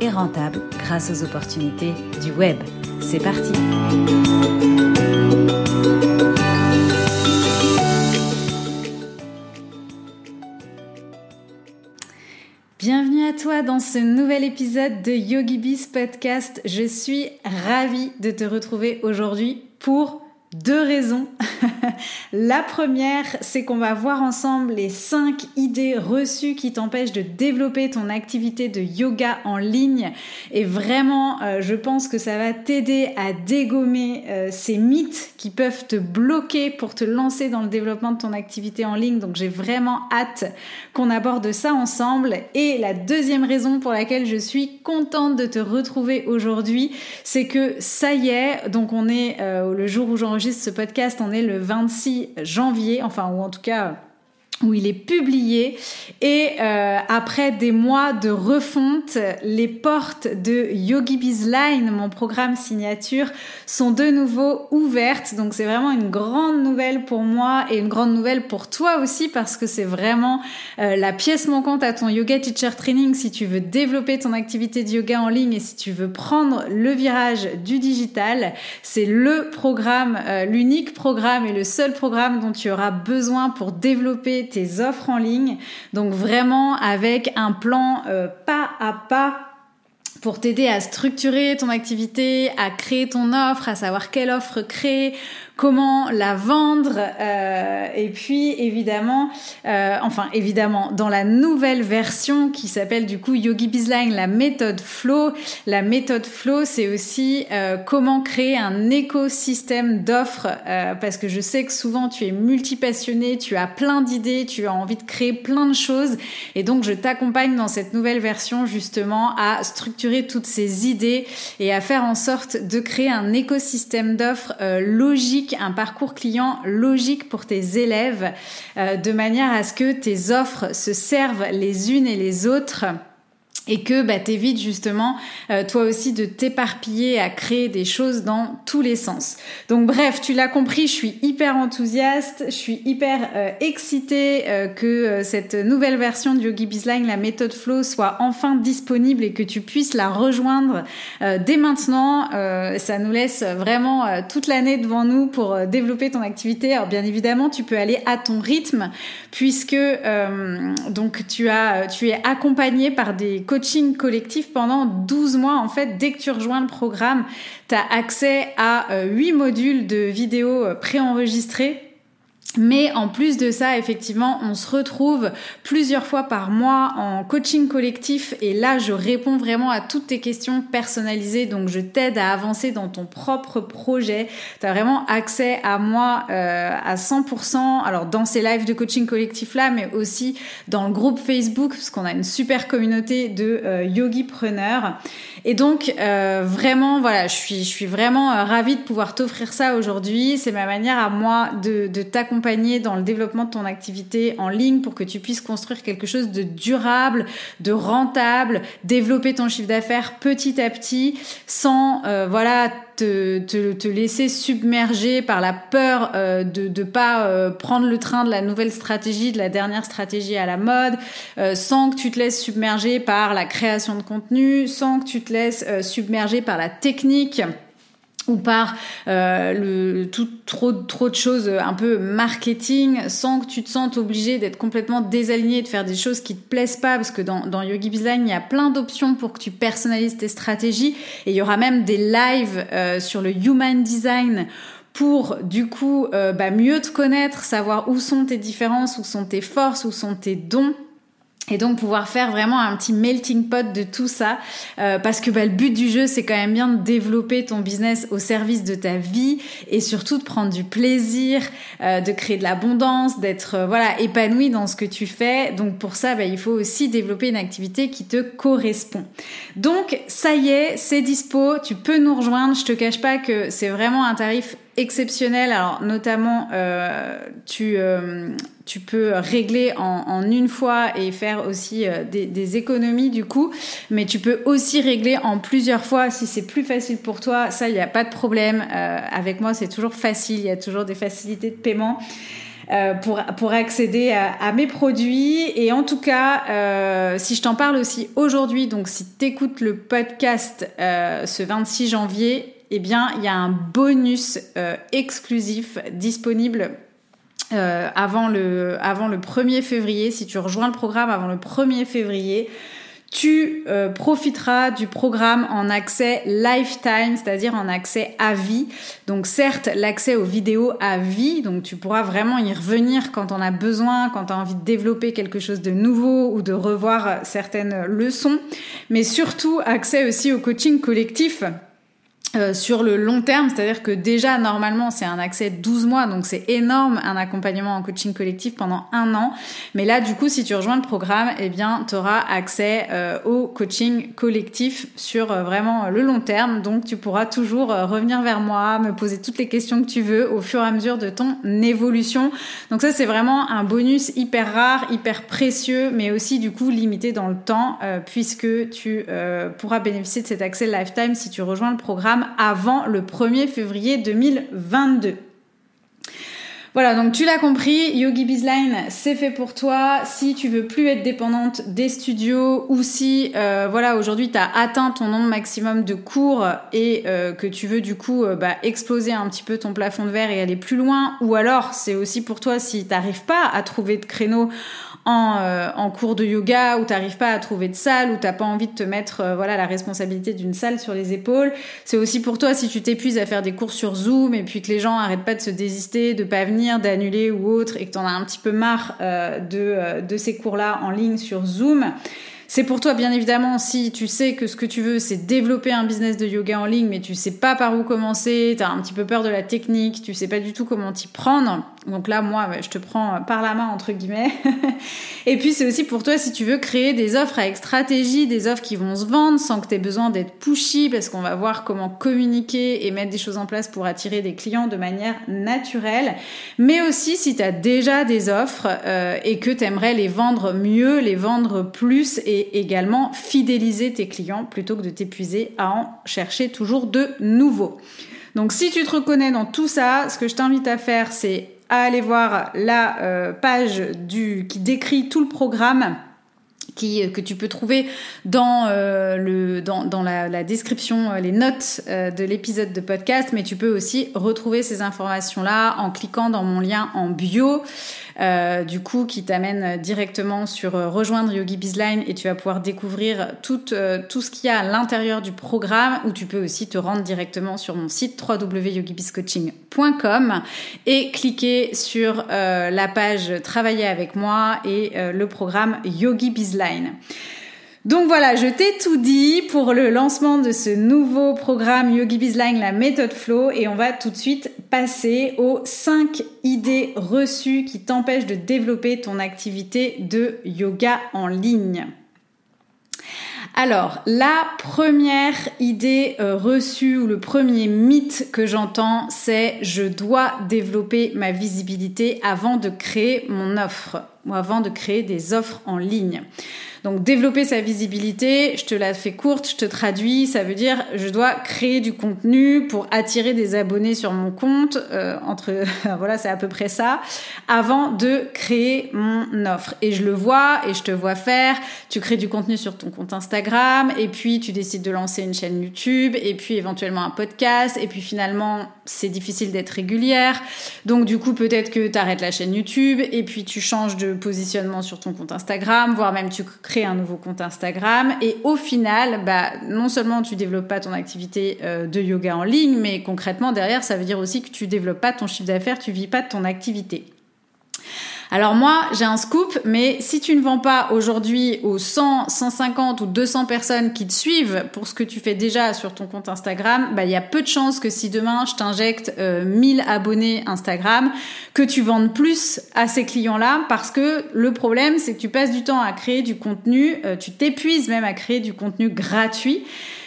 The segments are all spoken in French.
et rentable grâce aux opportunités du web. C'est parti Bienvenue à toi dans ce nouvel épisode de YogiBiz Podcast. Je suis ravie de te retrouver aujourd'hui pour deux raisons. la première, c'est qu'on va voir ensemble les cinq idées reçues qui t'empêchent de développer ton activité de yoga en ligne. Et vraiment, euh, je pense que ça va t'aider à dégommer euh, ces mythes qui peuvent te bloquer pour te lancer dans le développement de ton activité en ligne. Donc j'ai vraiment hâte qu'on aborde ça ensemble. Et la deuxième raison pour laquelle je suis contente de te retrouver aujourd'hui, c'est que ça y est, donc on est euh, le jour où j'enregistre ce podcast, on est le 26 janvier, enfin, ou en tout cas où il est publié et euh, après des mois de refonte, les portes de Yogi Bizline, mon programme signature, sont de nouveau ouvertes. Donc c'est vraiment une grande nouvelle pour moi et une grande nouvelle pour toi aussi parce que c'est vraiment euh, la pièce manquante à ton yoga teacher training si tu veux développer ton activité de yoga en ligne et si tu veux prendre le virage du digital. C'est le programme, euh, l'unique programme et le seul programme dont tu auras besoin pour développer tes offres en ligne. Donc vraiment avec un plan euh, pas à pas pour t'aider à structurer ton activité, à créer ton offre, à savoir quelle offre créer, comment la vendre euh, et puis évidemment euh, enfin évidemment dans la nouvelle version qui s'appelle du coup Yogi Bizline la méthode flow. La méthode flow c'est aussi euh, comment créer un écosystème d'offres parce que je sais que souvent tu es multipassionné tu as plein d'idées tu as envie de créer plein de choses. Et donc je t'accompagne dans cette nouvelle version justement à structurer toutes ces idées et à faire en sorte de créer un écosystème d'offres logique un parcours client logique pour tes élèves, euh, de manière à ce que tes offres se servent les unes et les autres et que bah, t'évites justement euh, toi aussi de t'éparpiller à créer des choses dans tous les sens. Donc bref, tu l'as compris, je suis hyper enthousiaste, je suis hyper euh, excitée euh, que cette nouvelle version de Yogi Bizline, la méthode Flow, soit enfin disponible et que tu puisses la rejoindre dès maintenant. ça nous laisse vraiment toute l'année devant nous pour développer ton activité. Alors bien évidemment, tu peux aller à ton rythme puisque donc tu as tu es accompagné par des coaching collectif pendant 12 mois. En fait, dès que tu rejoins le programme, tu as accès à 8 euh, modules de vidéos euh, préenregistrés mais en plus de ça, effectivement, on se retrouve plusieurs fois par mois en coaching collectif et là, je réponds vraiment à toutes tes questions personnalisées. Donc, je t'aide à avancer dans ton propre projet. Tu as vraiment accès à moi euh, à 100%. Alors, dans ces lives de coaching collectif là, mais aussi dans le groupe Facebook, parce qu'on a une super communauté de euh, yogi preneurs. Et donc, euh, vraiment, voilà, je suis, je suis vraiment euh, ravie de pouvoir t'offrir ça aujourd'hui. C'est ma manière à moi de, de t'accompagner dans le développement de ton activité en ligne pour que tu puisses construire quelque chose de durable, de rentable, développer ton chiffre d'affaires petit à petit sans euh, voilà te, te, laisser submerger par la peur euh, de ne pas euh, prendre le train de la nouvelle stratégie, de la dernière stratégie à la mode, sans que tu te laisses submerger par la création de contenu, sans que tu te laisses submerger par la technique ou par euh, tout trop trop de choses un peu marketing sans que tu te sentes obligé d'être complètement désaligné de faire des choses qui te plaisent pas parce que dans, dans Yogi Bizline il y a plein d'options pour que tu personnalises tes stratégies. Et il y aura même des lives euh, sur le human design pour du coup euh, bah, mieux te connaître, savoir où sont tes différences, où sont tes forces, où sont tes dons et donc pouvoir faire vraiment un petit melting pot de tout ça, euh, parce que bah, le but du jeu, c'est quand même bien de développer ton business au service de ta vie et surtout de prendre du plaisir, euh, de créer de l'abondance, d'être euh, voilà épanoui dans ce que tu fais. Donc pour ça, bah, il faut aussi développer une activité qui te correspond. Donc ça y est, c'est dispo, tu peux nous rejoindre. Je te cache pas que c'est vraiment un tarif exceptionnels. Alors notamment, euh, tu, euh, tu peux régler en, une fois et faire aussi euh, des, économies du coup, mais tu peux aussi régler en plusieurs fois si c'est plus facile pour toi. Ça, il n'y a pas de problème. avec moi, c'est toujours facile. Il y a toujours des facilités de paiement. pour, pour accéder à, mes produits. Et en tout cas, si je t'en parle aussi aujourd'hui, donc si tu écoutes le podcast ce 26 janvier, eh bien, il y a un bonus euh, exclusif disponible euh, avant, le, avant le 1er février. Si tu rejoins le programme avant le 1er février, tu euh, profiteras du programme en accès lifetime, c'est-à-dire en accès à vie. Donc certes, l'accès aux vidéos à vie, donc tu pourras vraiment y revenir quand on a besoin, quand tu as envie de développer quelque chose de nouveau ou de revoir certaines leçons, mais surtout accès aussi au coaching collectif euh, sur le long terme, c'est-à-dire que déjà normalement c'est un accès de 12 mois, donc c'est énorme un accompagnement en coaching collectif pendant un an. Mais là du coup si tu rejoins le programme, eh bien tu auras accès euh, au coaching collectif sur euh, vraiment le long terme. Donc tu pourras toujours revenir vers moi, me poser toutes les questions que tu veux au fur et à mesure de ton évolution. Donc ça c'est vraiment un bonus hyper rare, hyper précieux, mais aussi du coup limité dans le temps puisque tu pourras bénéficier de cet accès lifetime si tu rejoins le programme avant le 1er février 2022. Voilà, donc tu l'as compris, Yogi Bizline, c'est fait pour toi. Si tu veux plus être dépendante des studios ou si, euh, voilà, aujourd'hui tu as atteint ton nombre maximum de cours et euh, que tu veux du coup euh, bah, exploser un petit peu ton plafond de verre et aller plus loin, ou alors c'est aussi pour toi si tu n'arrives pas à trouver de créneau en, euh, en cours de yoga où t'arrives pas à trouver de salle, où t'as pas envie de te mettre euh, voilà la responsabilité d'une salle sur les épaules. C'est aussi pour toi si tu t'épuises à faire des cours sur Zoom et puis que les gens arrêtent pas de se désister, de pas venir, d'annuler ou autre et que t'en as un petit peu marre euh, de, de ces cours-là en ligne sur Zoom. C'est pour toi, bien évidemment, si tu sais que ce que tu veux, c'est développer un business de yoga en ligne, mais tu sais pas par où commencer, tu as un petit peu peur de la technique, tu sais pas du tout comment t'y prendre. Donc là, moi, je te prends par la main, entre guillemets. et puis, c'est aussi pour toi si tu veux créer des offres avec stratégie, des offres qui vont se vendre sans que tu aies besoin d'être pushy, parce qu'on va voir comment communiquer et mettre des choses en place pour attirer des clients de manière naturelle. Mais aussi si tu as déjà des offres euh, et que tu aimerais les vendre mieux, les vendre plus et également fidéliser tes clients plutôt que de t'épuiser à en chercher toujours de nouveaux. Donc si tu te reconnais dans tout ça, ce que je t'invite à faire, c'est à aller voir la euh, page du, qui décrit tout le programme qui, que tu peux trouver dans, euh, le, dans, dans la, description, euh, les notes de l'épisode de podcast, mais tu peux aussi retrouver ces informations-là en cliquant dans mon lien en bio. Euh, du coup qui t'amène directement sur euh, rejoindre Yogi Bizline et tu vas pouvoir découvrir tout, euh, tout ce qu'il y a à l'intérieur du programme ou tu peux aussi te rendre directement sur mon site www.yogibizcoaching.com et cliquer sur la page Travailler avec moi et le programme Yogi Bizline. Donc voilà, je t'ai tout dit pour le lancement de ce nouveau programme Yogi Bizline, la méthode flow, et on va tout de suite passer aux 5 idées reçues qui t'empêchent de développer ton activité de yoga en ligne. Alors, la première idée euh, reçue ou le premier mythe que j'entends, c'est je dois développer ma visibilité avant de créer mon offre ou avant de créer des offres en ligne. Donc développer sa visibilité, je te la fais courte, je te traduis, ça veut dire je dois créer du contenu pour attirer des abonnés sur mon compte, euh, entre voilà c'est à peu près ça, avant de créer mon offre. Et je le vois et je te vois faire, tu crées du contenu sur ton compte Instagram et puis tu décides de lancer une chaîne YouTube et puis éventuellement un podcast et puis finalement c'est difficile d'être régulière. Donc du coup peut-être que tu arrêtes la chaîne YouTube et puis tu changes de positionnement sur ton compte Instagram, voire même tu crées un nouveau compte Instagram et au final, bah, non seulement tu développes pas ton activité euh, de yoga en ligne, mais concrètement derrière, ça veut dire aussi que tu développes pas ton chiffre d'affaires, tu vis pas ton activité. Alors moi, j'ai un scoop, mais si tu ne vends pas aujourd'hui aux 100, 150 ou 200 personnes qui te suivent pour ce que tu fais déjà sur ton compte Instagram, bah il y a peu de chances que si demain je t'injecte 1000 euh, abonnés Instagram, que tu vendes plus à ces clients-là parce que le problème c'est que tu passes du temps à créer du contenu, euh, tu t'épuises même à créer du contenu gratuit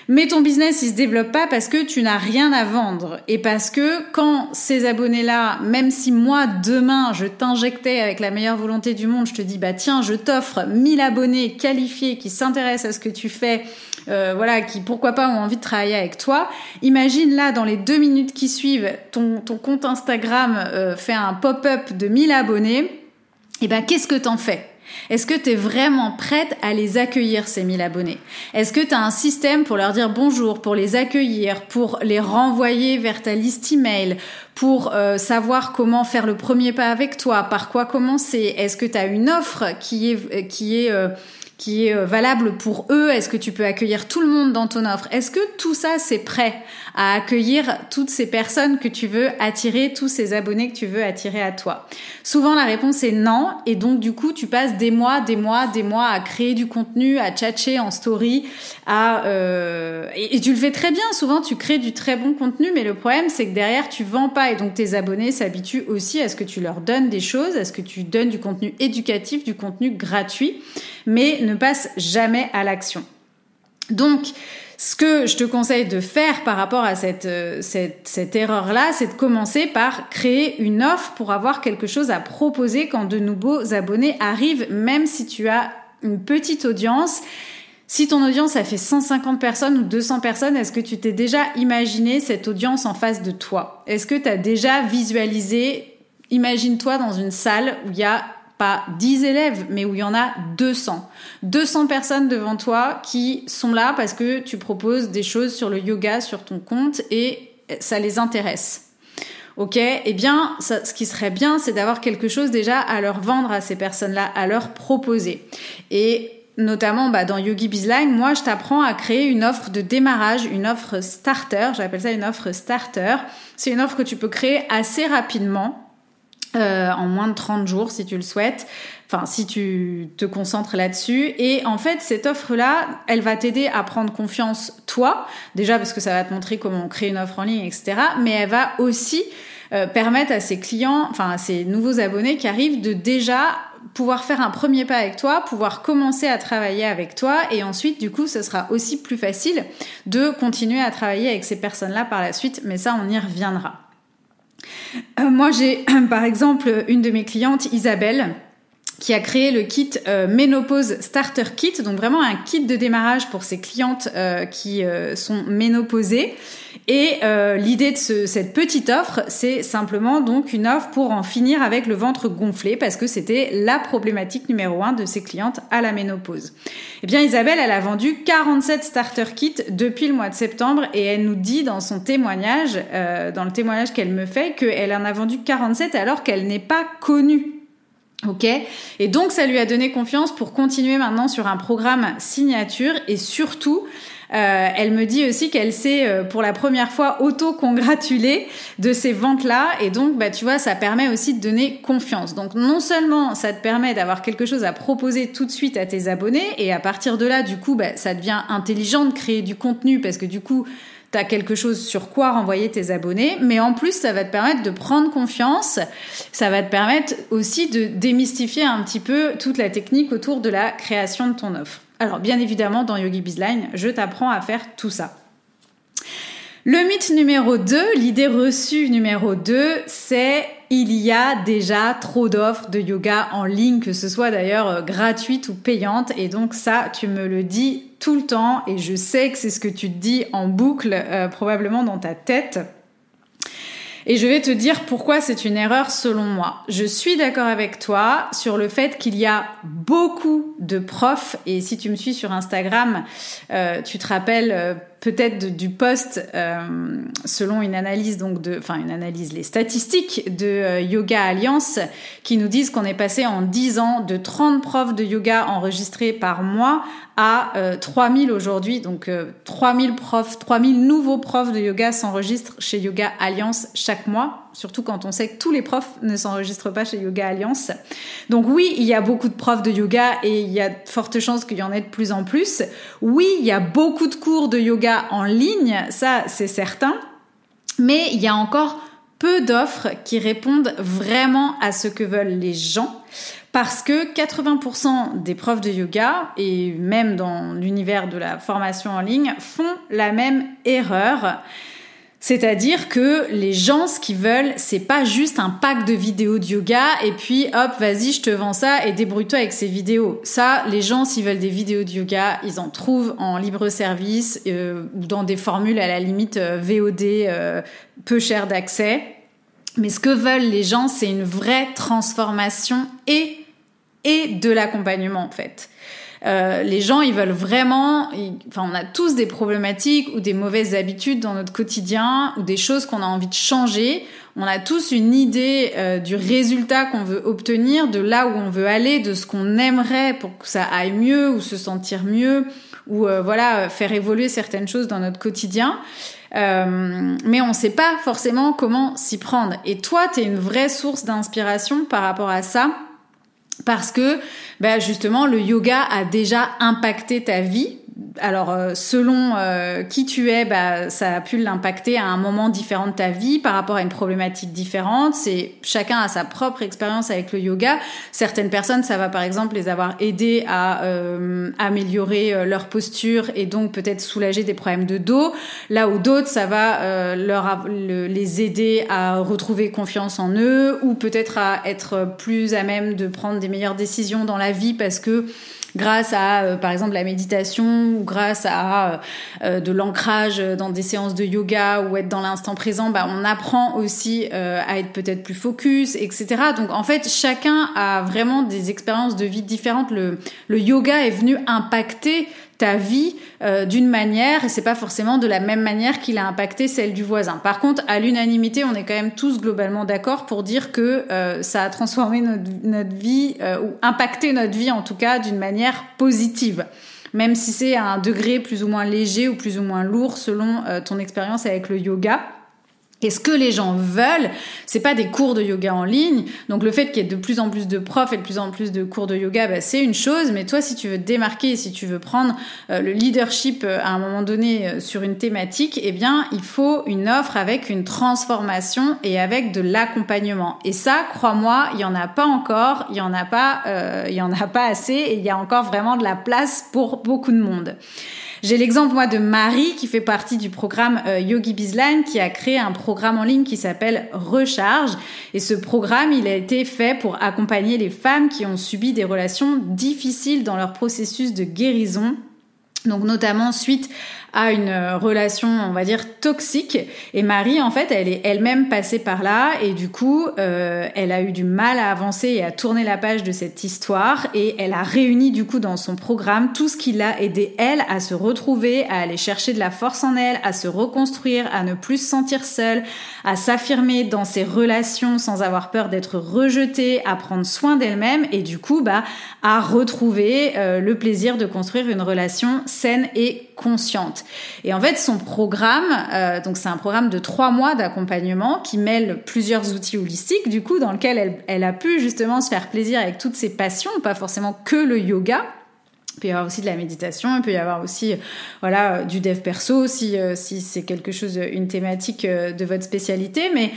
Mais ton business, il se développe pas parce que tu n'as rien à vendre et parce que quand ces abonnés-là, même si moi demain je t'injectais avec la meilleure volonté du monde, je te dis bah tiens, je t'offre 1000 abonnés qualifiés qui s'intéressent à ce que tu fais, euh, voilà, qui pourquoi pas ont envie de travailler avec toi. Imagine là dans les deux minutes qui suivent, ton, ton compte Instagram euh, fait un pop-up de 1000 abonnés. Et eh ben qu'est-ce que t'en fais? Est-ce que tu es vraiment prête à les accueillir, ces 1000 abonnés? Est-ce que tu as un système pour leur dire bonjour, pour les accueillir, pour les renvoyer vers ta liste email, pour euh, savoir comment faire le premier pas avec toi, par quoi commencer? Est-ce que tu as une offre qui est, qui est euh, qui est euh, valable pour eux? Est-ce que tu peux accueillir tout le monde dans ton offre? Est-ce que tout ça, c'est prêt à accueillir toutes ces personnes que tu veux attirer, tous ces abonnés que tu veux attirer à toi Souvent, la réponse est non. Et donc, du coup, tu passes des mois, des mois, des mois à créer du contenu, à tchatcher en story, à... Euh... Et, tu le fais très bien. Souvent, tu crées du très bon contenu, mais le problème, c'est que derrière, tu vends pas. Et donc, tes abonnés s'habituent aussi à ce que tu leur donnes des choses, à ce que tu donnes du contenu éducatif, du contenu gratuit. Mais ne passe jamais à l'action. Donc, ce que je te conseille de faire par rapport à cette, euh, cette, cette erreur-là, c'est de commencer par créer une offre pour avoir quelque chose à proposer quand de nouveaux abonnés arrivent, même si tu as une petite audience. Si ton audience a fait 150 personnes ou 200 personnes, est-ce que tu t'es déjà imaginé cette audience en face de toi? Est-ce que tu as déjà visualisé Imagine-toi dans une salle où il y a pas 10 élèves, mais où il y en a 200. 200 personnes devant toi qui sont là parce que tu proposes des choses sur le yoga sur ton compte et ça les intéresse. Ok, eh bien, ce qui serait bien, c'est d'avoir quelque chose déjà à leur vendre à ces personnes-là, à leur proposer. Et notamment bah, dans Yogi Bizline, moi, je t'apprends à créer une offre de démarrage, une offre starter. J'appelle ça une offre starter. C'est une offre que tu peux créer assez rapidement euh, en moins de 30 jours si tu le souhaites, enfin si tu te concentres là-dessus. Et en fait, cette offre-là, elle va t'aider à prendre confiance toi, déjà parce que ça va te montrer comment on crée une offre en ligne, etc. Mais elle va aussi euh, permettre à ses clients, enfin à ses nouveaux abonnés qui arrivent de déjà pouvoir faire un premier pas avec toi, pouvoir commencer à travailler avec toi et ensuite du coup ce sera aussi plus facile de continuer à travailler avec ces personnes-là par la suite, mais ça on y reviendra. Euh, moi, j'ai par exemple une de mes clientes, Isabelle, qui a créé le kit euh, Ménopause Starter Kit, donc vraiment un kit de démarrage pour ses clientes euh, qui sont ménopausées. Et l'idée de cette petite offre, c'est simplement donc une offre pour en finir avec le ventre gonflé, parce que c'était la problématique numéro un de ses clientes à la ménopause. Eh bien, Isabelle, elle a vendu 47 starter kits depuis le mois de septembre et elle nous dit dans son témoignage, euh, dans le témoignage qu'elle me fait, qu'elle en a vendu 47 alors qu'elle n'est pas connue. Ok Et donc ça lui a donné confiance pour continuer maintenant sur un programme signature et surtout euh, elle me dit aussi qu'elle s'est euh, pour la première fois auto-congratulée de ces ventes-là. Et donc, bah, tu vois, ça permet aussi de donner confiance. Donc, non seulement ça te permet d'avoir quelque chose à proposer tout de suite à tes abonnés, et à partir de là, du coup, bah, ça devient intelligent de créer du contenu parce que du coup, tu as quelque chose sur quoi renvoyer tes abonnés, mais en plus, ça va te permettre de prendre confiance, ça va te permettre aussi de démystifier un petit peu toute la technique autour de la création de ton offre. Alors bien évidemment, dans Yogi Bizline, je t'apprends à faire tout ça. Le mythe numéro 2, l'idée reçue numéro 2, c'est il y a déjà trop d'offres de yoga en ligne, que ce soit d'ailleurs euh, gratuite ou payante. Et donc ça, tu me le dis tout le temps et je sais que c'est ce que tu te dis en boucle, euh, probablement dans ta tête. Et je vais te dire pourquoi c'est une erreur selon moi. Je suis d'accord avec toi sur le fait qu'il y a beaucoup de profs, et si tu me suis sur Instagram, euh, tu te rappelles peut-être du post euh, selon une analyse donc de enfin une analyse les statistiques de euh, Yoga Alliance qui nous disent qu'on est passé en 10 ans de 30 profs de yoga enregistrés par mois à 3000 aujourd'hui. Donc 3000 profs 3000 nouveaux profs de yoga s'enregistrent chez Yoga Alliance chaque mois surtout quand on sait que tous les profs ne s'enregistrent pas chez Yoga Alliance. Donc oui, il y a beaucoup de profs de yoga et il y a de fortes chances qu'il y en ait de plus en plus. Oui, il y a beaucoup de cours de yoga en ligne, ça c'est certain. Mais il y a encore peu d'offres qui répondent vraiment à ce que veulent les gens parce que 80% des profs de yoga, et même dans l'univers de la formation en ligne, font la même erreur. C'est-à-dire que les gens, ce qu'ils veulent, c'est pas juste un pack de vidéos de yoga et puis hop, vas-y, je te vends ça et débrouille-toi avec ces vidéos. Ça, les gens, s'ils veulent des vidéos de yoga, ils en trouvent en libre service euh, ou dans des formules à la limite euh, VOD euh, peu cher d'accès. Mais ce que veulent les gens, c'est une vraie transformation et et de l'accompagnement en fait. Euh, les gens, ils veulent vraiment, enfin, on a tous des problématiques ou des mauvaises habitudes dans notre quotidien ou des choses qu'on a envie de changer. On a tous une idée euh, du résultat qu'on veut obtenir, de là où on veut aller, de ce qu'on aimerait pour que ça aille mieux ou se sentir mieux ou euh, voilà faire évoluer certaines choses dans notre quotidien. mais on ne sait pas forcément comment s'y prendre. Et toi, tu es une vraie source d'inspiration par rapport à ça? Parce que bah, justement le yoga a déjà impacté ta vie alors euh, selon euh, qui tu es, bah, ça a pu l'impacter à un moment différent de ta vie par rapport à une problématique différente. C'est chacun a sa propre expérience avec le yoga. Certaines personnes, ça va par exemple les avoir aidés à euh, améliorer leur posture et donc peut-être soulager des problèmes de dos. Là où d'autres, ça va leur les aider à retrouver confiance en eux ou peut-être à être plus à même de prendre des meilleures décisions dans la vie parce que grâce à, euh, par exemple, la méditation ou grâce à euh, euh, de l'ancrage dans des séances de yoga ou être dans l'instant présent, bah, on apprend aussi à être peut-être plus focus, etc. Donc en fait, chacun a vraiment des expériences de vie différentes. Le, le yoga est venu impacter ta vie euh, d'une manière et c'est pas forcément de la même manière qu'il a impacté celle du voisin. Par contre, à l'unanimité, on est quand même tous globalement d'accord pour dire que euh, ça a transformé notre, notre vie euh, ou impacté notre vie en tout cas d'une manière positive. Même si c'est à un degré plus ou moins léger ou plus ou moins lourd selon ton expérience avec le yoga. Et ce que les gens veulent, c'est pas des cours de yoga en ligne. Donc le fait qu'il y ait de plus en plus de profs et de plus en plus de cours de yoga, bah, c'est une chose. Mais toi, si tu veux te démarquer, si tu veux prendre euh, le leadership euh, à un moment donné euh, sur une thématique, eh bien, il faut une offre avec une transformation et avec de l'accompagnement. Et ça, crois-moi, il y en a pas encore, il y en a pas, il y en a pas assez, et il y a encore vraiment de la place pour beaucoup de monde. J'ai l'exemple moi de Marie qui fait partie du programme euh, Yogi Bizline qui a créé un programme en ligne qui s'appelle Recharge. Et ce programme il a été fait pour accompagner les femmes qui ont subi des relations difficiles dans leur processus de guérison donc notamment suite à une euh, relation, on va dire, toxique. Et Marie, en fait, elle est elle-même passée par là. Et du coup, euh, elle a eu du mal à avancer et à tourner la page de cette histoire. Et elle a réuni du coup dans son programme tout ce qui l'a aidé elle à se retrouver, à aller chercher de la force en elle, à se reconstruire, à ne plus se sentir seule, à s'affirmer dans ses relations sans avoir peur d'être rejetée, à prendre soin d'elle-même. Et du coup, bah, à retrouver euh, le plaisir de construire une relation saine et consciente. Et en fait, son programme, euh, donc c'est un programme de trois mois d'accompagnement qui mêle plusieurs outils holistiques, du coup, dans lequel elle, elle a pu justement se faire plaisir avec toutes ses passions, pas forcément que le yoga, il peut y avoir aussi de la méditation, il peut y avoir aussi voilà du dev perso si, euh, si c'est quelque chose, une thématique euh, de votre spécialité. Mais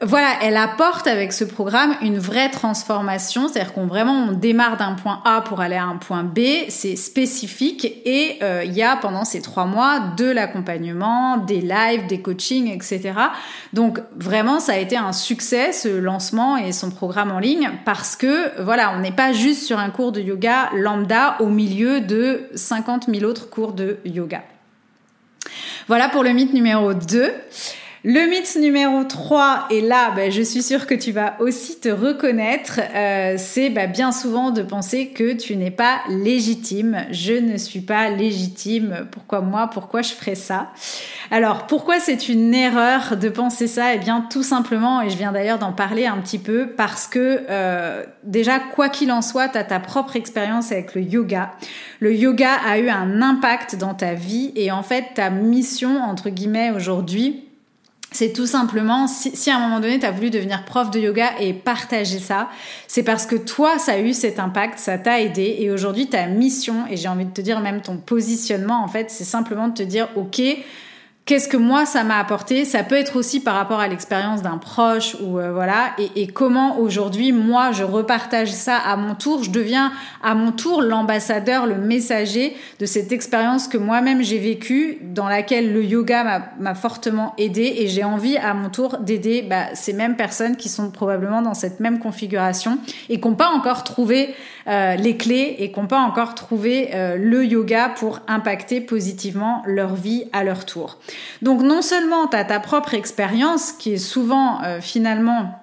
voilà, elle apporte avec ce programme une vraie transformation, c'est-à-dire qu'on vraiment on démarre d'un point A pour aller à un point B, c'est spécifique et euh, il y a pendant ces trois mois de l'accompagnement, des lives, des coachings, etc. Donc vraiment ça a été un succès ce lancement et son programme en ligne parce que voilà, on n'est pas juste sur un cours de yoga lambda au milieu de 50 000 autres cours de yoga. Voilà pour le mythe numéro 2. Le mythe numéro 3, et là, bah, je suis sûre que tu vas aussi te reconnaître, euh, c'est bah, bien souvent de penser que tu n'es pas légitime. Je ne suis pas légitime. Pourquoi moi? Pourquoi je ferais ça? Alors, pourquoi c'est une erreur de penser ça? Eh bien, tout simplement, et je viens d'ailleurs d'en parler un petit peu, parce que euh, déjà, quoi qu'il en soit, tu as ta propre expérience avec le yoga. Le yoga a eu un impact dans ta vie, et en fait, ta mission, entre guillemets, aujourd'hui, c'est tout simplement, si, à un moment donné, tu voulu devenir prof de yoga et partager ça, c'est parce que toi, ça a eu cet impact, ça t'a aidé. Et aujourd'hui, ta mission, et j'ai envie de te dire même ton positionnement, en fait, c'est simplement de te dire, OK, qu'est-ce que moi ça m'a apporté Ça peut être aussi par rapport à l'expérience d'un proche ou euh, voilà, et, comment aujourd'hui moi je repartage ça à mon tour. Je deviens à mon tour l'ambassadeur, le messager de cette expérience que moi-même j'ai vécue, dans laquelle le yoga m'a fortement aidé, et j'ai envie à mon tour d'aider bah, ces mêmes personnes qui sont probablement dans cette même configuration et qui n'ont pas encore trouvé euh, les clés et qui n'ont pas encore trouvé euh, le yoga pour impacter positivement leur vie à leur tour. Donc non seulement tu ta propre expérience qui est souvent euh, finalement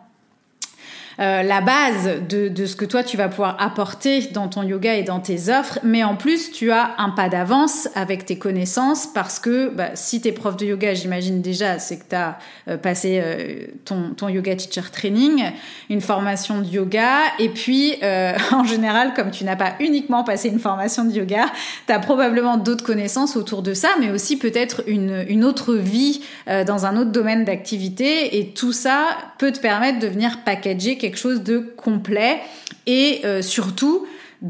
euh, la base de, ce que toi tu vas pouvoir apporter dans ton yoga et dans tes offres, mais en plus tu as un pas d'avance avec tes connaissances parce que bah, si tu es prof de yoga, j'imagine déjà, c'est que tu as euh, passé euh, ton, yoga teacher training, une formation de yoga, et puis en général, comme tu n'as pas uniquement passé une formation de yoga, tu as probablement d'autres connaissances autour de ça, mais aussi peut-être une, une autre vie dans un autre domaine d'activité, et tout ça peut te permettre de venir packager quelque chose de complet et euh, surtout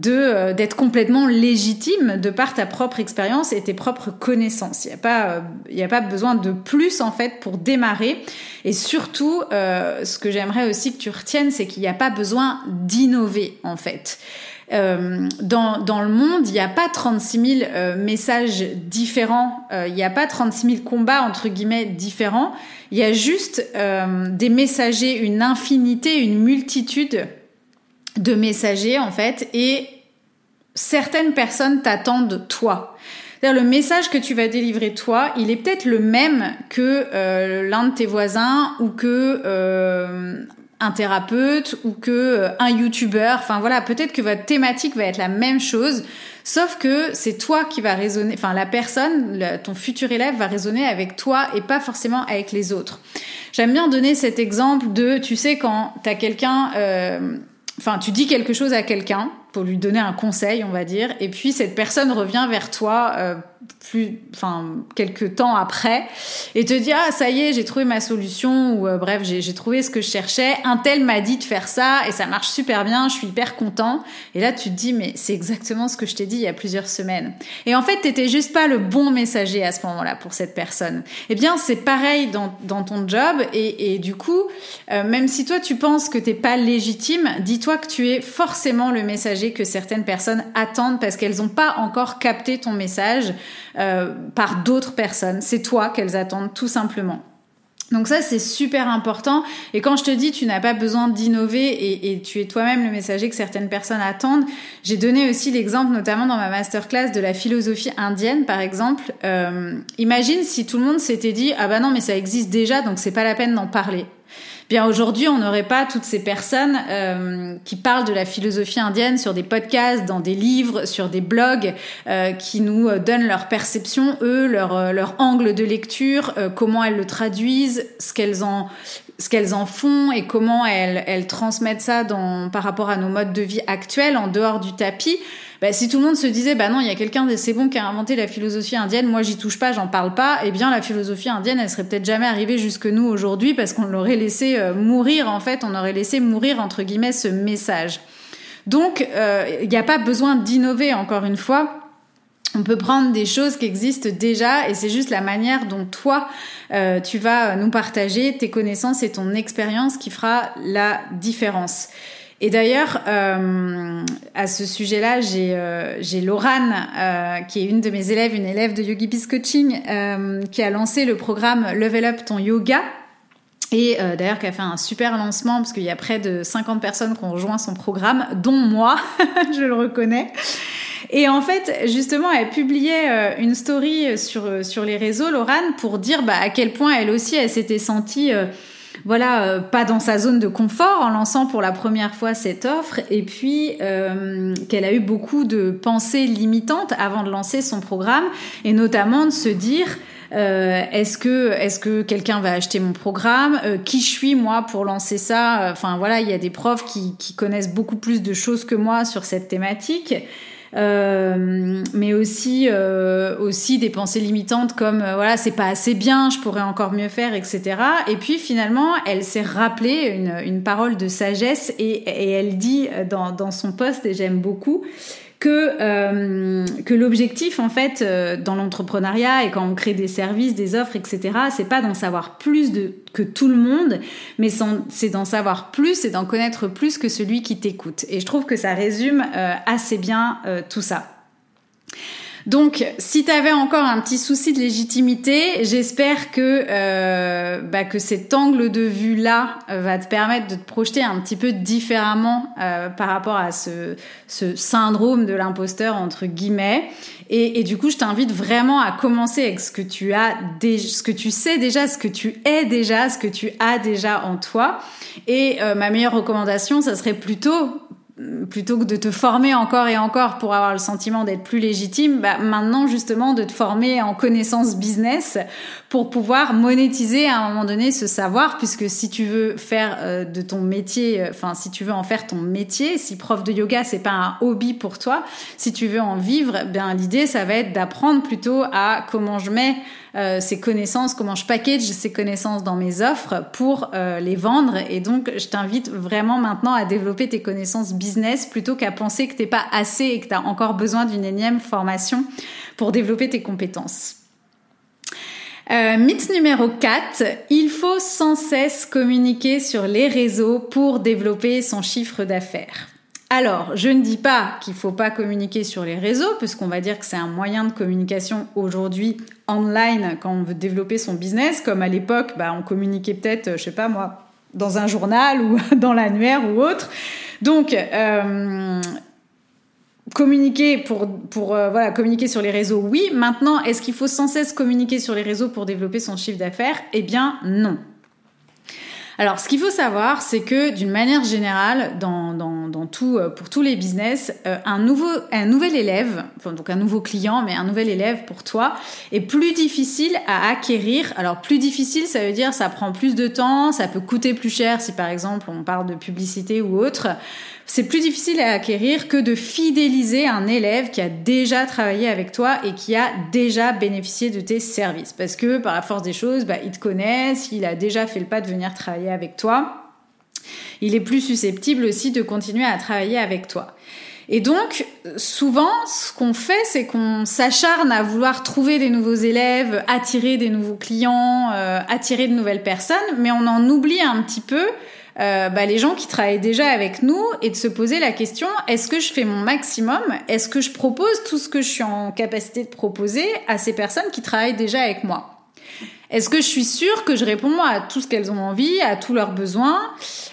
euh, d'être complètement légitime de par ta propre expérience et tes propres connaissances. Il n'y a pas euh, a pas besoin de plus en fait pour démarrer. Et surtout, ce que j'aimerais aussi que tu retiennes, c'est qu'il n'y a pas besoin d'innover en fait. Dans, dans le monde, il n'y a pas 36 000 messages différents, il n'y a pas 36 000 combats entre guillemets différents. Il y a juste euh, des messagers, une infinité, une multitude de messagers en fait, et certaines personnes t'attendent toi. C'est-à-dire le message que tu vas délivrer toi, il est peut-être le même que euh, l'un de tes voisins ou que euh, un thérapeute ou que un youtubeur. Enfin voilà, peut-être que votre thématique va être la même chose. Sauf que c'est toi qui va raisonner, enfin la personne, ton futur élève va raisonner avec toi et pas forcément avec les autres. J'aime bien donner cet exemple de, tu sais, quand tu as quelqu'un, euh, enfin tu dis quelque chose à quelqu'un pour lui donner un conseil, on va dire, et puis cette personne revient vers toi euh, plus, enfin, quelques temps après, et te dit ah ça y est, j'ai trouvé ma solution ou euh, bref j'ai trouvé ce que je cherchais. Un tel m'a dit de faire ça et ça marche super bien, je suis hyper content. Et là tu te dis mais c'est exactement ce que je t'ai dit il y a plusieurs semaines. Et en fait t'étais juste pas le bon messager à ce moment-là pour cette personne. Eh bien c'est pareil dans, dans ton job et, et du coup euh, même si toi tu penses que t'es pas légitime, dis-toi que tu es forcément le messager que certaines personnes attendent parce qu'elles n'ont pas encore capté ton message. Euh, par d'autres personnes. C'est toi qu'elles attendent tout simplement. Donc ça, c'est super important. Et quand je te dis, tu n'as pas besoin d'innover et, tu es toi-même le messager que certaines personnes attendent, j'ai donné aussi l'exemple, notamment dans ma masterclass, de la philosophie indienne, par exemple. Euh, imagine si tout le monde s'était dit, ah bah non, mais ça existe déjà, donc c'est pas la peine d'en parler. Bien aujourd'hui, on n'aurait pas toutes ces personnes euh, qui parlent de la philosophie indienne sur des podcasts, dans des livres, sur des blogs, euh, qui nous euh, donnent leur perception, eux, leur, leur angle de lecture, comment elles le traduisent, ce qu'elles en ce qu'elles en font et comment elles, transmettent ça par rapport à nos modes de vie actuels en dehors du tapis. Bah, si tout le monde se disait, bah non, il y a quelqu'un c'est bon qui a inventé la philosophie indienne, moi j'y touche pas, j'en parle pas, eh bien la philosophie indienne, elle serait peut-être jamais arrivée jusque nous aujourd'hui parce qu'on l'aurait laissé euh, mourir en fait, on aurait laissé mourir entre guillemets ce message. Donc euh, il n'y a pas besoin d'innover encore une fois. On peut prendre des choses qui existent déjà et c'est juste la manière dont toi euh, tu vas nous partager tes connaissances et ton expérience qui fera la différence. Et d'ailleurs, euh, à ce sujet-là, j'ai euh, Laurane, euh, qui est une de mes élèves, une élève de Yogi Biz Coaching, euh, qui a lancé le programme Level Up ton yoga. Et euh, d'ailleurs, qui a fait un super lancement, parce qu'il y a près de 50 personnes qui ont rejoint son programme, dont moi, je le reconnais. Et en fait, justement, elle publiait une story sur, sur les réseaux, Laurane, pour dire bah, à quel point elle aussi, elle s'était sentie voilà, euh, pas dans sa zone de confort en lançant pour la première fois cette offre, et puis euh, qu'elle a eu beaucoup de pensées limitantes avant de lancer son programme, et notamment de se dire euh, est-ce que est-ce que quelqu'un va acheter mon programme? Qui je suis moi pour lancer ça? Enfin voilà, il y a des profs qui, qui connaissent beaucoup plus de choses que moi sur cette thématique. Euh, mais aussi euh, aussi des pensées limitantes comme euh, voilà c'est pas assez bien, je pourrais encore mieux faire, etc. Et puis finalement, elle s'est rappelée une, une, parole de sagesse et, et elle dit dans, dans son poste et j'aime beaucoup que, euh, que l'objectif, en fait, euh, dans l'entrepreneuriat et quand on crée des services, des offres, etc., c'est pas d'en savoir plus de, que tout le monde, mais c'est d'en savoir plus et d'en connaître plus que celui qui t'écoute. Et je trouve que ça résume euh, assez bien tout ça. Donc, si tu avais encore un petit souci de légitimité, j'espère que, euh, bah, que cet angle de vue-là euh, va te permettre de te projeter un petit peu différemment euh, par rapport à ce, syndrome de l'imposteur, entre guillemets. Et, et, du coup, je t'invite vraiment à commencer avec ce que tu as, ce que tu sais déjà, ce que tu es déjà, ce que tu as déjà en toi. Et ma meilleure recommandation, ça serait plutôt plutôt que de te former encore et encore pour avoir le sentiment d'être plus légitime, bah maintenant justement de te former en connaissance business pour pouvoir monétiser à un moment donné ce savoir, puisque si tu veux faire euh, de ton métier, euh, enfin si tu veux en faire ton métier, si prof de yoga c'est pas un hobby pour toi, si tu veux en vivre, bien l'idée ça va être d'apprendre plutôt à comment je mets euh, ces connaissances, comment je package ces connaissances dans mes offres pour euh, les vendre. Et donc, je t'invite vraiment maintenant à développer tes connaissances business plutôt qu'à penser que t'es pas assez et que tu as encore besoin d'une énième formation pour développer tes compétences. Euh, mythe numéro 4, il faut sans cesse communiquer sur les réseaux pour développer son chiffre d'affaires. Alors, je ne dis pas qu'il faut pas communiquer sur les réseaux, puisqu'on va dire que c'est un moyen de communication aujourd'hui online quand on veut développer son business, comme à l'époque, bah, on communiquait peut-être, je sais pas moi, dans un journal ou dans l'annuaire ou autre. Donc, euh, communiquer pour, pour euh, voilà, communiquer sur les réseaux, oui. Maintenant, est-ce qu'il faut sans cesse communiquer sur les réseaux pour développer son chiffre d'affaires? Eh bien, non. Alors, ce qu'il faut savoir, c'est que d'une manière générale, dans, dans, tout, euh, pour tous les business, euh, un, nouveau, un nouvel élève, enfin, donc un nouveau client, mais un nouvel élève pour toi, est plus difficile à acquérir. Alors, plus difficile, ça veut dire ça prend plus de temps, ça peut coûter plus cher si par exemple on parle de publicité ou autre c'est plus difficile à acquérir que de fidéliser un élève qui a déjà travaillé avec toi et qui a déjà bénéficié de tes services. Parce que par la force des choses, bah, il te connaît, il a déjà fait le pas de venir travailler avec toi. Il est plus susceptible aussi de continuer à travailler avec toi. Et donc, souvent, ce qu'on fait, c'est qu'on s'acharne à vouloir trouver des nouveaux élèves, attirer des nouveaux clients, euh, attirer de nouvelles personnes, mais on en oublie un petit peu euh, bah, les gens qui travaillent déjà avec nous et de se poser la question est-ce que je fais mon maximum? Est-ce que je propose tout ce que je suis en capacité de proposer à ces personnes qui travaillent déjà avec moi? Est-ce que je suis sûre que je réponds à tout ce qu'elles ont envie, à tous leurs besoins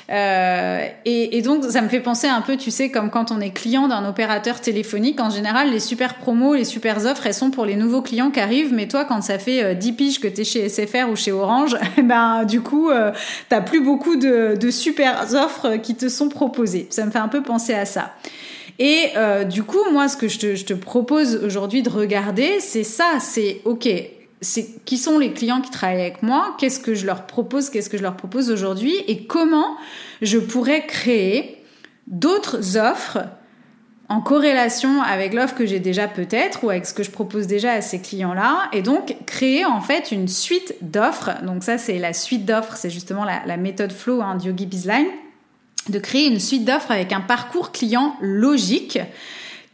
euh, et, et, donc ça me fait penser un peu, tu sais, comme quand on est client d'un opérateur téléphonique, en général, les super promos, les super offres, elles sont pour les nouveaux clients qui arrivent. Mais toi, quand ça fait 10 euh, piges que tu es chez SFR ou chez Orange, eh ben du coup, euh, t'as plus beaucoup de, de super offres qui te sont proposées. Ça me fait un peu penser à ça. Et euh, du coup, moi, ce que je te, je te propose aujourd'hui de regarder, c'est ça, c'est ok, qui sont les clients qui travaillent avec moi, qu'est-ce que je leur propose, qu'est-ce que je leur propose aujourd'hui et comment je pourrais créer d'autres offres en corrélation avec l'offre que j'ai déjà peut-être ou avec ce que je propose déjà à ces clients-là et donc créer en fait une suite d'offres. Donc ça c'est la suite d'offres, c'est justement la, méthode flow hein, Yogi Bizline, de créer une suite d'offres avec un parcours client logique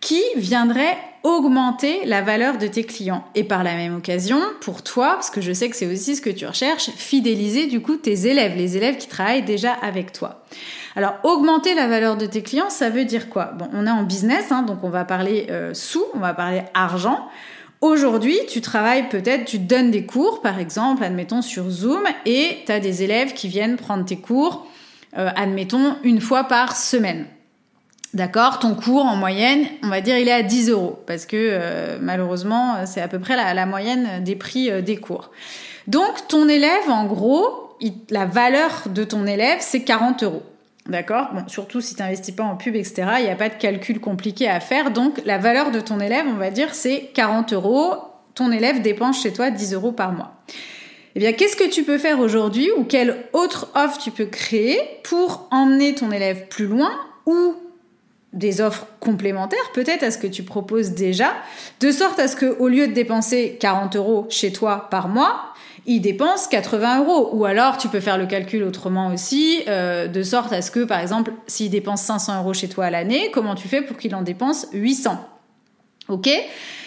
qui viendrait augmenter la valeur de tes clients. Et par la même occasion, pour toi, parce que je sais que c'est aussi ce que tu recherches, fidéliser du coup tes élèves, les élèves qui travaillent déjà avec toi. Alors, augmenter la valeur de tes clients, ça veut dire quoi? Bon, on est en business, hein, donc on va parler euh, sous, on va parler argent. Aujourd'hui, tu travailles peut-être, tu donnes des cours, par exemple, admettons sur Zoom, et tu as des élèves qui viennent prendre tes cours, euh, admettons, une fois par semaine. D'accord, ton cours en moyenne, on va dire il est à 10 euros parce que euh, malheureusement c'est à peu près la, moyenne des prix euh, des cours. Donc ton élève, en gros, la valeur de ton élève c'est 40 euros. D'accord? Bon, surtout si tu n'investis pas en pub, etc. Il n'y a pas de calcul compliqué à faire. Donc la valeur de ton élève, on va dire, c'est 40 euros. Ton élève dépense chez toi 10 euros par mois. Eh bien, qu'est-ce que tu peux faire aujourd'hui ou quelle autre offre tu peux créer pour emmener ton élève plus loin des offres complémentaires peut-être à ce que tu proposes déjà, de sorte à ce que au lieu de dépenser 40 euros chez toi par mois, il dépense 80 euros. Ou alors, tu peux faire le calcul autrement aussi, euh, de sorte à ce que, par exemple, s'il dépense 500 euros chez toi à l'année, comment tu fais pour qu'il en dépense 800 Ok?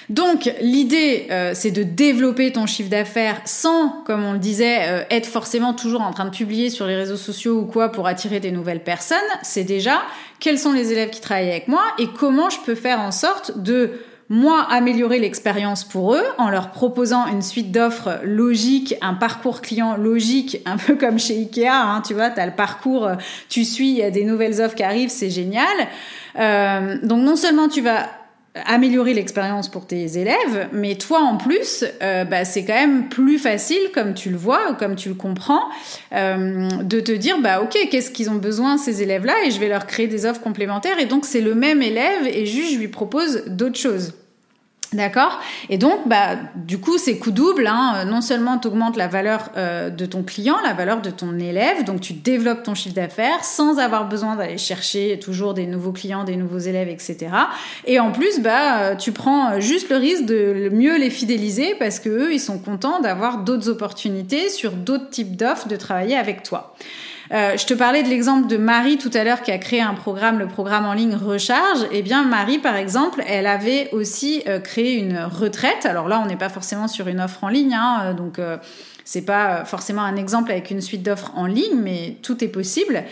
Donc l'idée, euh, c'est de développer ton chiffre d'affaires sans, comme on le disait, euh, être forcément toujours en train de publier sur les réseaux sociaux ou quoi pour attirer des nouvelles personnes. C'est déjà quels sont les élèves qui travaillent avec moi et comment je peux faire en sorte de moi améliorer l'expérience pour eux en leur proposant une suite d'offres logiques, un parcours client logique, un peu comme chez Ikea, hein, tu vois, tu as le parcours, euh, tu suis, il y a des nouvelles offres qui arrivent, c'est génial. Donc non seulement tu vas améliorer l'expérience pour tes élèves, mais toi en plus, euh, bah, c'est quand même plus facile, comme tu le vois, comme tu le comprends, euh, de te dire, bah ok, qu'est-ce qu'ils ont besoin ces élèves-là, et je vais leur créer des offres complémentaires, et donc c'est le même élève, et juste je lui propose d'autres choses. D'accord Et donc, bah, du coup, c'est coup double. Hein. Non seulement tu augmentes la valeur euh, de ton client, la valeur de ton élève, donc tu développes ton chiffre d'affaires sans avoir besoin d'aller chercher toujours des nouveaux clients, des nouveaux élèves, etc. Et en plus, bah, euh, tu prends juste le risque de mieux les fidéliser parce que eux, ils sont contents d'avoir d'autres opportunités sur d'autres types d'offres de travailler avec toi. Euh, je te parlais de l'exemple de Marie tout à l'heure qui a créé un programme, le programme en ligne Recharge. Eh bien, Marie, par exemple, elle avait aussi euh, créé une retraite. Alors là, on n'est pas forcément sur une offre en ligne, hein, euh, donc c'est pas forcément un exemple avec une suite d'offres en ligne, mais tout est possible.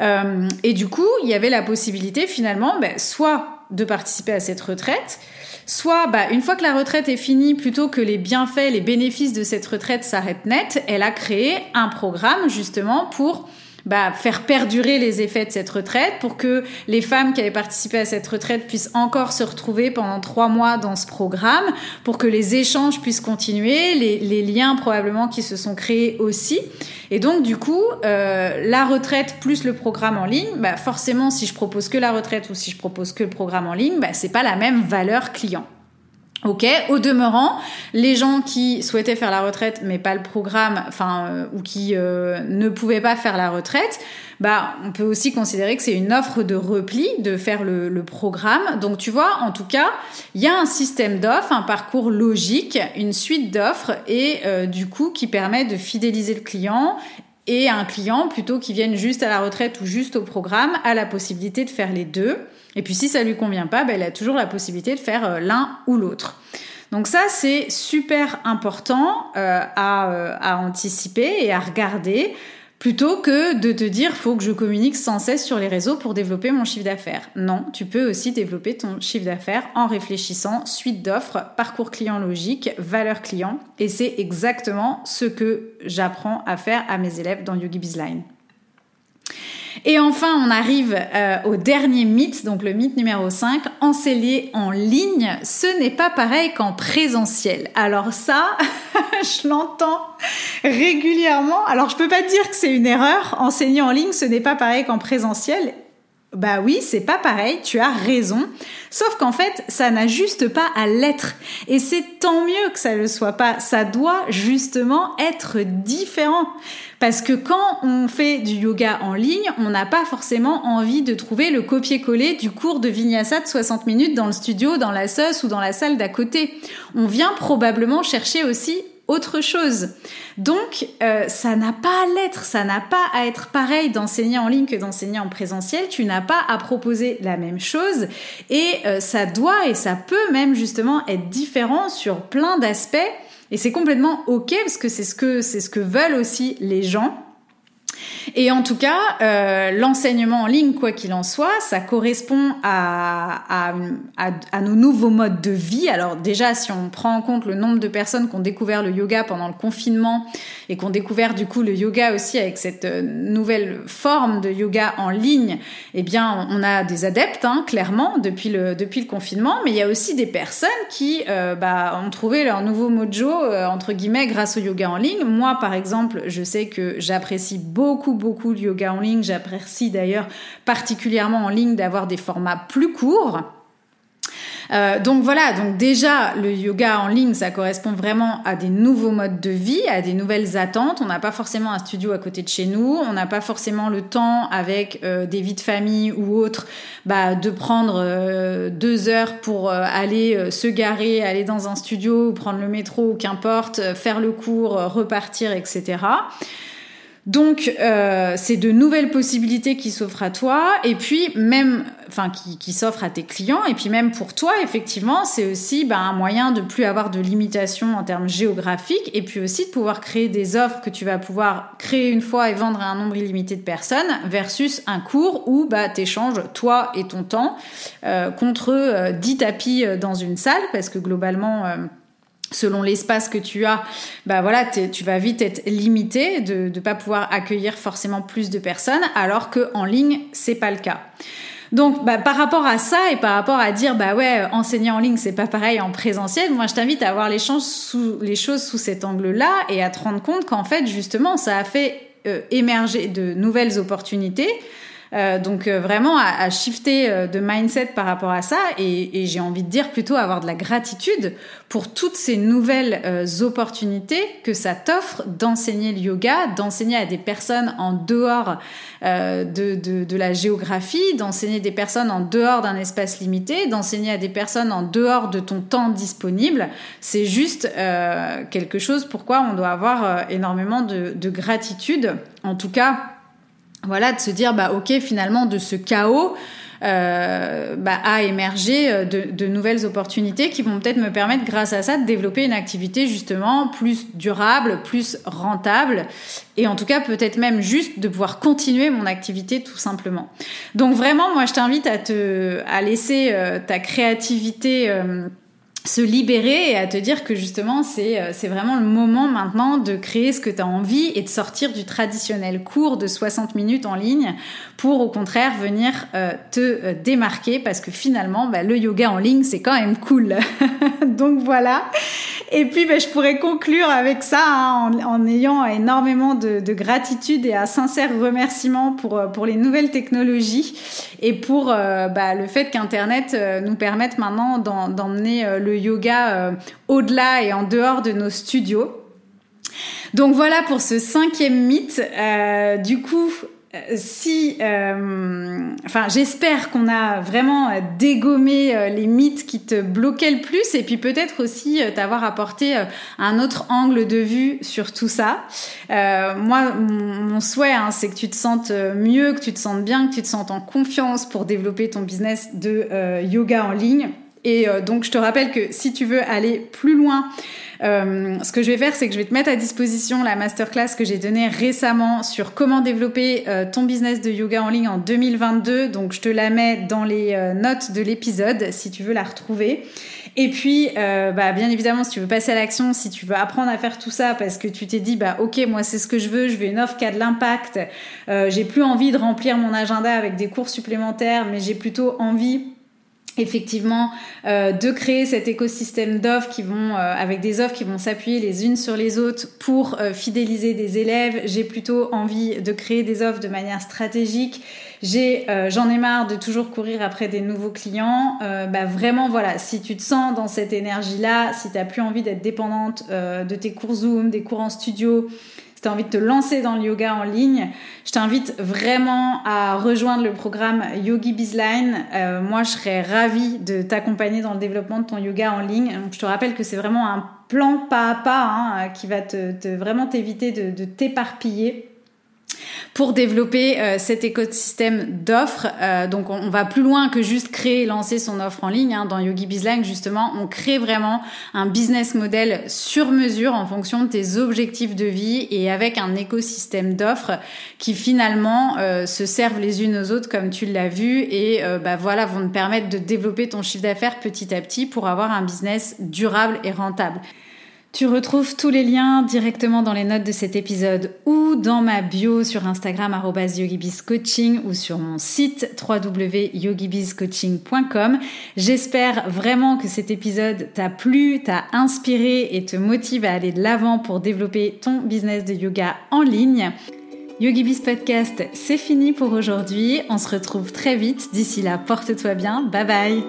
et du coup, il y avait la possibilité finalement, ben, soit de participer à cette retraite, soit bah, une fois que la retraite est finie, plutôt que les bienfaits, les bénéfices de cette retraite s'arrêtent net, elle a créé un programme justement pour bah, faire perdurer les effets de cette retraite pour que les femmes qui avaient participé à cette retraite puissent encore se retrouver pendant trois mois dans ce programme, pour que les échanges puissent continuer, les, les liens probablement qui se sont créés aussi. Et donc du coup, euh, la retraite plus le programme en ligne, bah, forcément si je propose que la retraite ou si je propose que le programme en ligne, bah, c'est pas la même valeur client. Ok, au demeurant, les gens qui souhaitaient faire la retraite mais pas le programme, enfin euh, ou qui euh, ne pouvaient pas faire la retraite, bah on peut aussi considérer que c'est une offre de repli de faire le, programme. Donc tu vois, en tout cas, il y a un système d'offres, un parcours logique, une suite d'offres et euh, du coup qui permet de fidéliser le client et un client plutôt qui vienne juste à la retraite ou juste au programme a la possibilité de faire les deux. Et puis si ça lui convient pas, ben, a toujours la possibilité de faire euh, l'un ou l'autre. Donc ça, c'est super important euh, euh, à, anticiper et à regarder plutôt que de te dire faut que je communique sans cesse sur les réseaux pour développer mon chiffre d'affaires. Non, tu peux aussi développer ton chiffre d'affaires en réfléchissant suite d'offres, parcours client logique, valeur client et c'est exactement ce que j'apprends à faire à mes élèves dans Yogi Bizline. Et enfin, on arrive euh, au dernier mythe, donc le mythe numéro 5, enseigner en ligne, ce n'est pas pareil qu'en présentiel. Alors ça, je l'entends régulièrement. Alors je peux pas dire que c'est une erreur, enseigner en ligne, ce n'est pas pareil qu'en présentiel. Bah oui, c'est pas pareil, tu as raison. Sauf qu'en fait, ça n'a juste pas à l'être. Et c'est tant mieux que ça ne le soit pas. Ça doit justement être différent. Parce que quand on fait du yoga en ligne, on n'a pas forcément envie de trouver le copier-coller du cours de vinyasa de 60 minutes dans le studio, dans la SOS ou dans la salle d'à côté. On vient probablement chercher aussi autre chose. Donc, euh, ça n'a pas à l'être, ça n'a pas à être pareil d'enseigner en ligne que d'enseigner en présentiel. Tu n'as pas à proposer la même chose et euh, ça doit et ça peut même justement être différent sur plein d'aspects. Et c'est complètement ok parce que c'est ce que c'est ce que veulent aussi les gens. Et en tout cas, euh, l'enseignement en ligne, quoi qu'il en soit, ça correspond à, à, à, nos nouveaux modes de vie. Alors déjà, si on prend en compte le nombre de personnes qui ont découvert le yoga pendant le confinement et qui ont découvert du coup le yoga aussi avec cette euh, nouvelle forme de yoga en ligne, eh bien, on a des adeptes, hein, clairement, depuis le, depuis le confinement, mais il y a aussi des personnes qui euh, bah, ont trouvé leur nouveau mojo, euh, entre guillemets, grâce au yoga en ligne. Moi, par exemple, je sais que j'apprécie beaucoup beaucoup de yoga en ligne. J'apprécie d'ailleurs particulièrement en ligne d'avoir des formats plus courts. Euh, donc voilà, donc déjà le yoga en ligne, ça correspond vraiment à des nouveaux modes de vie, à des nouvelles attentes. On n'a pas forcément un studio à côté de chez nous, on n'a pas forcément le temps avec euh, des vies de famille ou autres, bah, de prendre euh, deux heures pour aller se garer, aller dans un studio, prendre le métro qu'importe, faire le cours, repartir, etc. Donc, euh, c'est de nouvelles possibilités qui s'offrent à toi, et puis même, enfin, qui, qui s'offrent à tes clients, et puis même pour toi, effectivement, c'est aussi bah, un moyen de plus avoir de limitations en termes géographiques, et puis aussi de pouvoir créer des offres que tu vas pouvoir créer une fois et vendre à un nombre illimité de personnes, versus un cours où bah, tu échanges toi et ton temps euh, contre euh, 10 tapis euh, dans une salle, parce que globalement selon l'espace que tu as, bah voilà, tu vas vite être limité de ne pas pouvoir accueillir forcément plus de personnes, alors que en ligne c'est pas le cas. Donc, bah, par rapport à ça et par rapport à dire, bah ouais, enseigner en ligne, c'est pas pareil en présentiel, moi je t'invite à voir les, sous, les choses sous cet angle-là et à te rendre compte qu'en fait, justement, ça a fait euh, émerger de nouvelles opportunités euh, donc euh, vraiment à, à shifter euh, de mindset par rapport à ça et, et j'ai envie de dire plutôt avoir de la gratitude pour toutes ces nouvelles opportunités que ça t'offre d'enseigner le yoga, d'enseigner à des personnes en dehors de, de, de, la géographie, d'enseigner des personnes en dehors d'un espace limité, d'enseigner à des personnes en dehors de ton temps disponible. C'est juste quelque chose pourquoi on doit avoir énormément de, de gratitude. En tout cas, voilà, de se dire, bah ok, finalement, de ce chaos, euh, bah, a émergé euh, de, de, nouvelles opportunités qui vont peut-être me permettre, grâce à ça, de développer une activité justement plus durable, plus rentable, et en tout cas peut-être même juste de pouvoir continuer mon activité tout simplement. Donc vraiment, moi, je t'invite à te, à laisser euh, ta créativité euh, se libérer et à te dire que justement c'est euh, vraiment le moment maintenant de créer ce que tu as envie et de sortir du traditionnel cours de 60 minutes en ligne pour au contraire venir euh, te euh, démarquer parce que finalement bah, le yoga en ligne c'est quand même cool. Donc voilà. Et puis bah, je pourrais conclure avec ça hein, en, ayant énormément de, de, gratitude et un sincère remerciement pour pour les nouvelles technologies et pour bah, le fait qu'internet nous permette maintenant d'emmener le yoga euh, au-delà et en dehors de nos studios. Donc voilà pour ce cinquième mythe. Euh, du coup, euh, si, enfin, j'espère qu'on a vraiment dégommé les mythes qui te bloquaient le plus, et puis peut-être aussi t'avoir apporté un autre angle de vue sur tout ça. Moi, mon souhait, hein, c'est que tu te sentes mieux, que tu te sentes bien, que tu te sentes en confiance pour développer ton business de yoga en ligne. Et euh, donc, je te rappelle que si tu veux aller plus loin, euh, ce que je vais faire, c'est que je vais te mettre à disposition la masterclass que j'ai donnée récemment sur comment développer euh, ton business de yoga en ligne en 2022. Donc, je te la mets dans les notes de l'épisode si tu veux la retrouver. Et puis, bah, bien évidemment, si tu veux passer à l'action, si tu veux apprendre à faire tout ça parce que tu t'es dit, bah, ok, moi, c'est ce que je veux, je veux une offre qui a de l'impact, j'ai plus envie de remplir mon agenda avec des cours supplémentaires, mais j'ai plutôt envie effectivement euh, de créer cet écosystème d'offres qui vont euh, avec des offres qui vont s'appuyer les unes sur les autres pour euh, fidéliser des élèves. J'ai plutôt envie de créer des offres de manière stratégique. J'ai j'en ai marre de toujours courir après des nouveaux clients. Bah vraiment voilà si tu te sens dans cette énergie là si tu plus envie d'être dépendante de tes cours Zoom des cours en studio envie de te lancer dans le yoga en ligne, je t'invite vraiment à rejoindre le programme Yogi Bizline. Euh, moi, je serais ravie de t'accompagner dans le développement de ton yoga en ligne. Donc, je te rappelle que c'est vraiment un plan pas à pas hein, qui va te, vraiment t'éviter de t'éparpiller pour développer euh, cet écosystème d'offres. Euh, donc on, va plus loin que juste créer et lancer son offre en ligne. Hein. Dans Yogi Bizline, justement, on crée vraiment un business model sur mesure en fonction de tes objectifs de vie et avec un écosystème d'offres qui finalement euh, se servent les unes aux autres comme tu l'as vu et euh, bah voilà vont te permettre de développer ton chiffre d'affaires petit à petit pour avoir un business durable et rentable. Tu retrouves tous les liens directement dans les notes de cet épisode ou dans ma bio sur Instagram @yogibizcoaching ou sur mon site www.yogibizcoaching.com. J'espère vraiment que cet épisode t'a plu, t'a inspiré et te motive à aller de l'avant pour développer ton business de yoga en ligne. YogiBiz Podcast, c'est fini pour aujourd'hui. On se retrouve très vite. D'ici là, porte-toi bien. Bye bye.